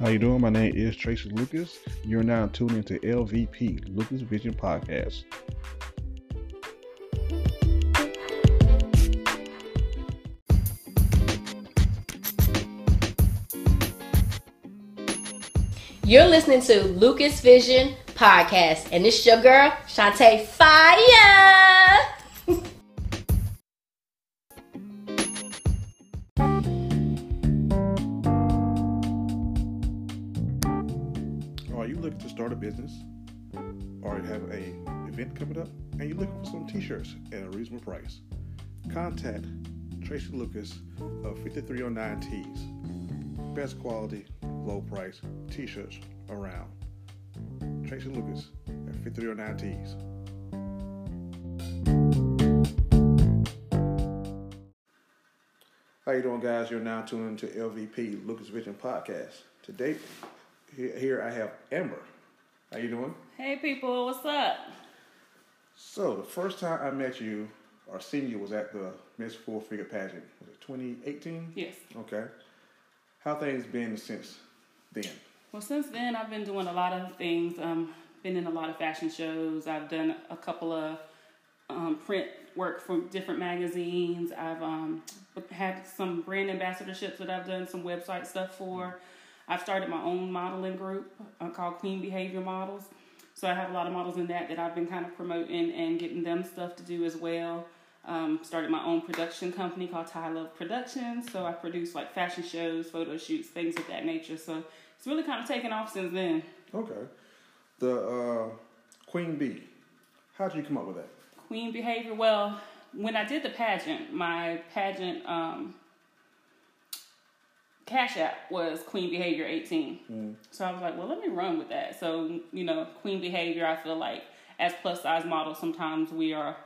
How you doing? My name is Tracy Lucas. You're now tuned into LVP, Lucas Vision Podcast. You're listening to Lucas Vision Podcast, and this is your girl, Shantae Fire. Looking to start a business or you have a event coming up and you're looking for some t-shirts at a reasonable price? Contact Tracy Lucas of 5309 Tees. Best quality, low price t-shirts around. Tracy Lucas at 5309 Tees. How you doing, guys? You're now tuning to LVP Lucas Vision Podcast. Today, here, I have Amber. How you doing? Hey people, what's up? So the first time I met you or seen you was at the Miss Full Figure Pageant. Was it 2018? Yes. Okay. How things been since then? Well, since then I've been doing a lot of things. Um, been in a lot of fashion shows. I've done a couple of um, print work for different magazines. I've um, had some brand ambassadorships that I've done some website stuff for. I've started my own modeling group uh, called Queen Behavior Models. So I have a lot of models in that that I've been kind of promoting and getting them stuff to do as well. Um, started my own production company called Ty Love Productions. So I produce like fashion shows, photo shoots, things of that nature. So it's really kind of taken off since then. Okay. The uh, Queen Bee. How did you come up with that? Queen behavior. Well, when I did the pageant, my pageant um, cash app was Queen Behavior 18. Mm. So I was like, well, let me run with that. So, you know, Queen Behavior, I feel like as plus size models, sometimes we are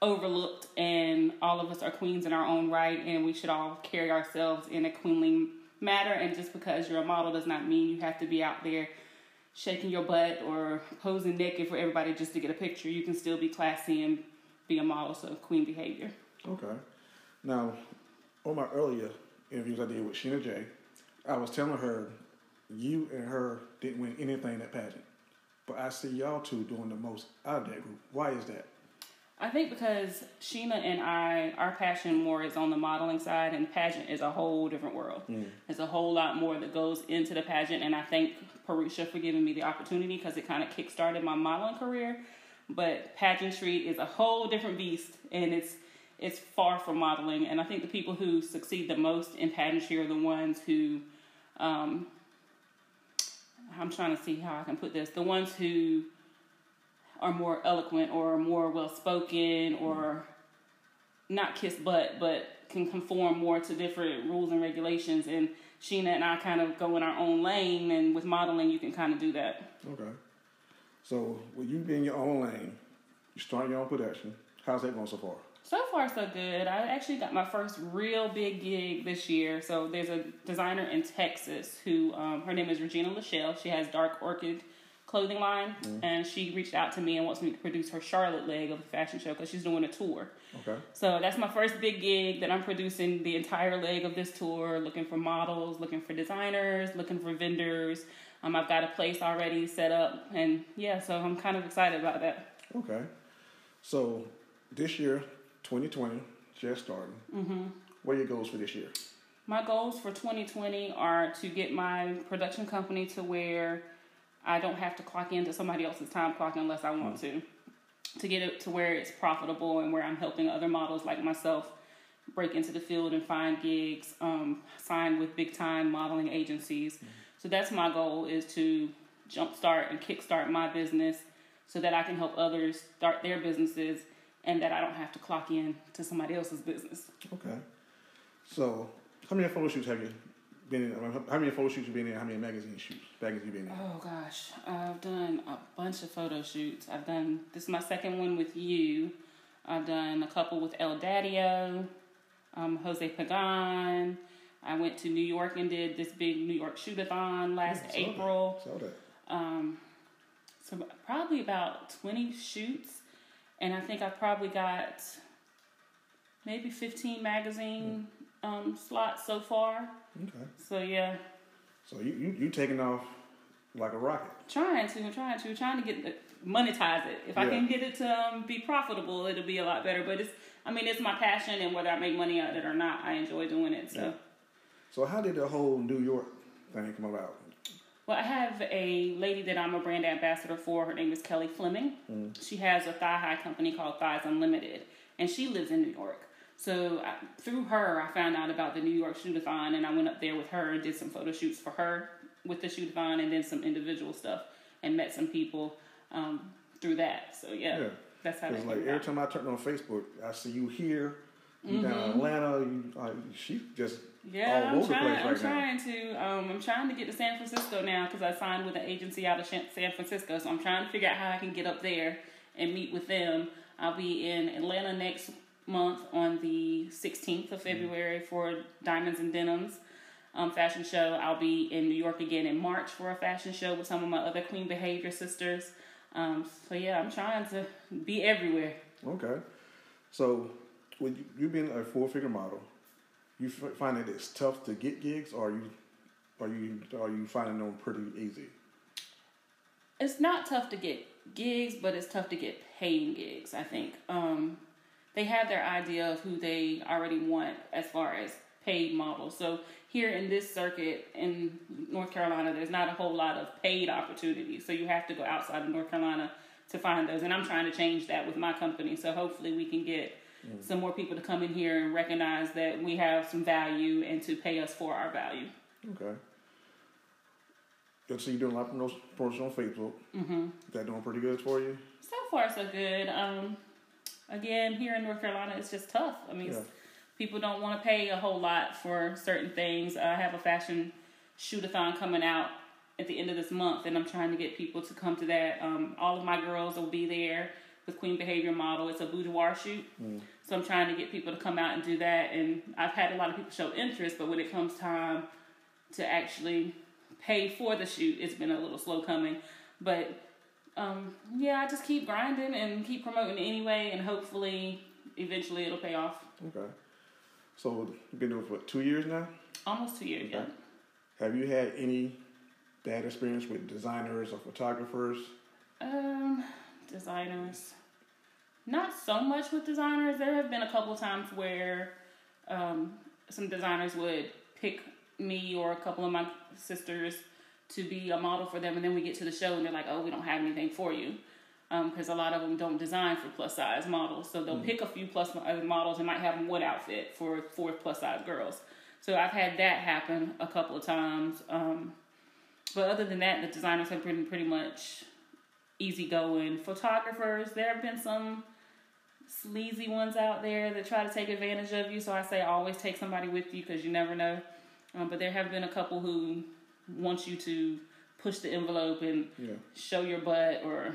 overlooked and all of us are queens in our own right and we should all carry ourselves in a queenly manner. And just because you're a model does not mean you have to be out there shaking your butt or posing naked for everybody just to get a picture. You can still be classy and be a model, so Queen Behavior. Okay. Now, on my earlier interviews I did with Sheena J, I was telling her you and her didn't win anything that pageant. But I see y'all two doing the most out of that group. Why is that? I think because Sheena and I, our passion more is on the modeling side, and pageant is a whole different world. Mm. There's a whole lot more that goes into the pageant, and I thank Parusha for giving me the opportunity because it kind of kickstarted my modeling career. But pageantry is a whole different beast, and it's it's far from modeling. And I think the people who succeed the most in pageantry are the ones who, um, I'm trying to see how I can put this, the ones who are more eloquent or more well spoken or not kiss butt, but can conform more to different rules and regulations. And Sheena and I kind of go in our own lane, and with modeling, you can kind of do that. Okay. So, with you being your own lane, you starting your own production. How's that going so far? So far, so good. I actually got my first real big gig this year. So there's a designer in Texas who, um, her name is Regina Lachelle. She has Dark Orchid clothing line, and she reached out to me and wants me to produce her Charlotte leg of the fashion show because she's doing a tour. Okay. So that's my first big gig that I'm producing the entire leg of this tour, looking for models, looking for designers, looking for vendors. Um, I've got a place already set up, and yeah, so I'm kind of excited about that. Okay. So, this year, 2020, just starting. Mm-hmm. What are your goals for this year? My goals for 2020 are to get my production company to where I don't have to clock into somebody else's time clock unless I want to. To get it to where it's profitable and where I'm helping other models like myself break into the field and find gigs, um, sign with big time modeling agencies. So that's my goal is to jumpstart and kickstart my business so that I can help others start their businesses and that I don't have to clock in to somebody else's business. Okay. So, how many photo shoots have you been in? How many photo shoots have you been in? How many magazine shoots? Magazines you been in? Oh gosh, I've done a bunch of photo shoots. I've done this is my second one with you. I've done a couple with El Daddio, um, Jose Pagan. I went to New York and did this big New York shootathon last Yeah, I saw that. April. That. Um, so probably about twenty shoots, and I think I probably got maybe fifteen magazine um, slots so far. Okay. So yeah, So you you, you taking off like a rocket. Trying to, I'm trying to, trying to get the, monetize it. If I can get it to um, be profitable, it'll be a lot better. But it's, I mean, it's my passion, and whether I make money out of it or not, I enjoy doing it. So. Yeah. So how did the whole New York thing come about? Well, I have a lady that I'm a brand ambassador for. Her name is Kelly Fleming. She has a thigh high company called Thighs Unlimited, and she lives in New York. So I, through her, I found out about the New York Shootathon, and I went up there with her and did some photo shoots for her with the Shootathon, and then some individual stuff, and met some people um, through that. So yeah, Yeah. that's how It's like every time I turn on Facebook, I see you here, you down Mm-hmm. in Atlanta. You, uh, she just Yeah, all I'm over the trying. place I'm right now. trying to. Um, I'm trying to get to San Francisco now because I signed with an agency out of San Francisco. So I'm trying to figure out how I can get up there and meet with them. I'll be in Atlanta next month on the 16th of February for Diamonds and Denims um, fashion show. I'll be in New York again in March for a fashion show with some of my other Queen Behavior sisters. Um, so yeah, I'm trying to be everywhere. Okay. So, with you, being a full figure model, you f- find that it's tough to get gigs, or you, are you, are you finding them pretty easy? it's not tough to get gigs, but it's tough to get paying gigs. I think um, they have their idea of who they already want as far as paid models. So here in this circuit in North Carolina, there's not a whole lot of paid opportunities. So you have to go outside of North Carolina to find those. And I'm trying to change that with my company. So hopefully we can get some more people to come in here and recognize that we have some value and to pay us for our value. Okay. Good. So you're doing a lot of promotion on Facebook. Mm-hmm. That doing pretty good for you. So far, so good. Um, again, here in North Carolina, it's just tough. I mean, Yeah. people don't want to pay a whole lot for certain things. I have a fashion shootathon coming out at the end of this month, and I'm trying to get people to come to that. Um, all of my girls will be there with Queen Behavior Model. It's a boudoir shoot, so I'm trying to get people to come out and do that. And I've had a lot of people show interest, but when it comes time to actually pay for the shoot, it's been a little slow coming. But um, yeah, I just keep grinding and keep promoting anyway, and hopefully, eventually, it'll pay off. Okay. So you've been doing it for two years now. Almost two years, yeah. Have you had any bad experience with designers or photographers? Um, designers. Not so much with designers. There have been a couple times where um, some designers would pick me or a couple of my sisters to be a model for them, and then we get to the show and they're like, "Oh, we don't have anything for you," because a lot of them don't design for plus size models. So they'll pick a few plus size models and might have one outfit for four plus size girls. So I've had that happen a couple of times. Um, but other than that, the designers have been pretty much easygoing. Photographers, there have been some sleazy ones out there that try to take advantage of you. So I say always take somebody with you because you never know. Um, but there have been a couple who want you to push the envelope and Yeah. show your butt or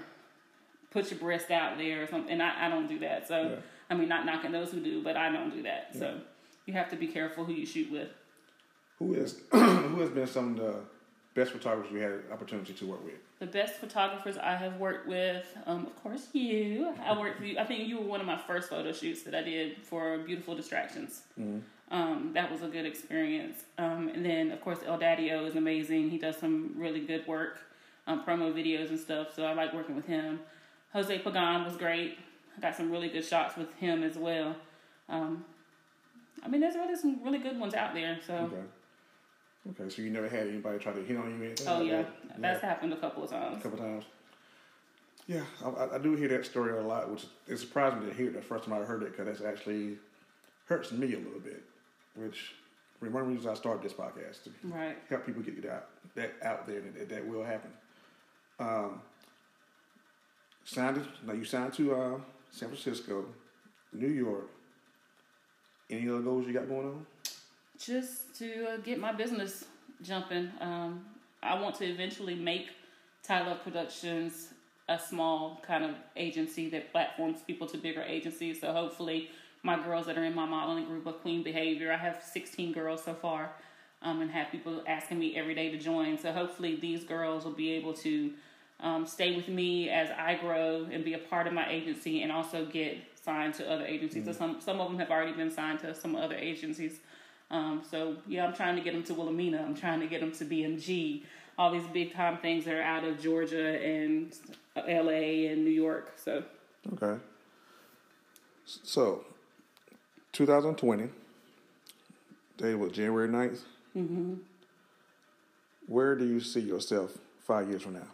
put your breast out there or something. And I, I don't do that. So, Yeah. I mean, not knocking those who do, but I don't do that. So you have to be careful who you shoot with. Who is who has been some of the best photographers we had opportunity to work with? The best photographers I have worked with, um, of course, you. I worked. with you. I think you were one of my first photo shoots that I did for Beautiful Distractions. Um, that was a good experience. Um, and then, of course, El Daddio is amazing. He does some really good work, um, promo videos and stuff. So I like working with him. Jose Pagan was great. I got some really good shots with him as well. Um, I mean, there's really some really good ones out there. So, Okay. Okay, so you never had anybody try to hit on you or anything? oh yeah, that? that's happened a couple of times. a couple times. Yeah, I, I- do hear that story a lot, which it surprised me to hear it the first time I heard it because that's actually hurts me a little bit. Which one of the reasons I started this podcast to Right. help people get that that out there that that will happen. Um, signed now you signed to uh, San Francisco, New York. Any other goals you got going on? Just to uh, get my business jumping. Um, I want to eventually make Ty Love Productions a small kind of agency that platforms people to bigger agencies. So hopefully, my girls that are in my modeling group of Queen Behavior, I have 16 girls so far, um, and have people asking me every day to join. So hopefully, these girls will be able to um, stay with me as I grow and be a part of my agency, and also get signed to other agencies. So some some of them have already been signed to some other agencies. Um, so yeah, I'm trying to get them to Wilhelmina. I'm trying to get them to BMG. All these big time things that are out of Georgia and LA and New York. So Okay. So, 2020, day was January 9th. Mm-hmm. Where do you see yourself five years from now?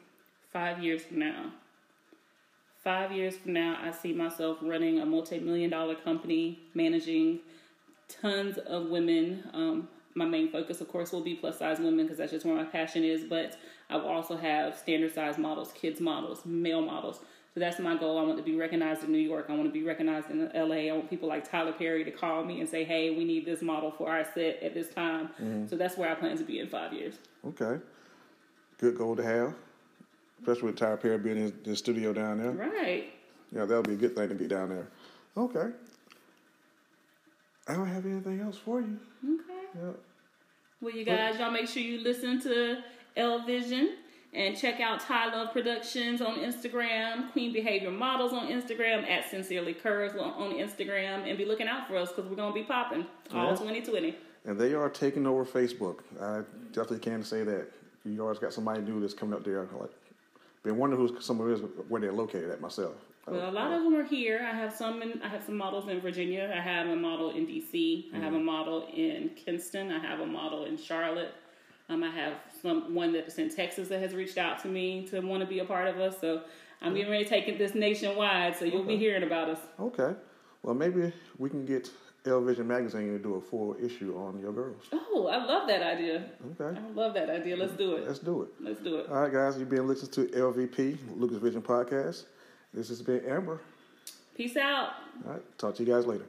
five years from now. Five years from now, I see myself running a multi million dollar company, managing tons of women. Um, my main focus, of course, will be plus size women because that's just where my passion is, but I will also have standard size models, kids models, male models. So that's my goal. I want to be recognized in New York. I want to be recognized in LA. I want people like Tyler Perry to call me and say, hey, we need this model for our set at this time. So that's where I plan to be in five years. Okay. Good goal to have, especially with Tyler Perry being in the studio down there. Right. Yeah, that would be a good thing to be down there. Okay. I don't have anything else for you. Okay. Yeah. Well, you guys, y'all make sure you listen to L Vision and check out Ty Love Productions on Instagram, Queen Behavior Models on Instagram, at Sincerely Curves on Instagram, and be looking out for us because we're gonna be popping all Yeah. 2020. And they are taking over Facebook. I definitely can say that. You always got somebody new that's coming up there. Like, been wondering who's some of is where they're located at myself. Well, a lot of them are here. I have some. In, I have some models in Virginia. I have a model in DC. I have a model in Kinston. I have a model in Charlotte. Um, I have some one that's in Texas that has reached out to me to want to be a part of us. So I'm getting ready to take this nationwide. So you'll be hearing about us. Okay. Well, maybe we can get L Vision Magazine to do a full issue on your girls. Oh, I love that idea. Okay. I love that idea. Let's do it. Let's do it. Let's do it. All right, guys. You've been listening to LVP, Lucas Vision Podcast. This has been Amber. Peace out. All right. Talk to you guys later.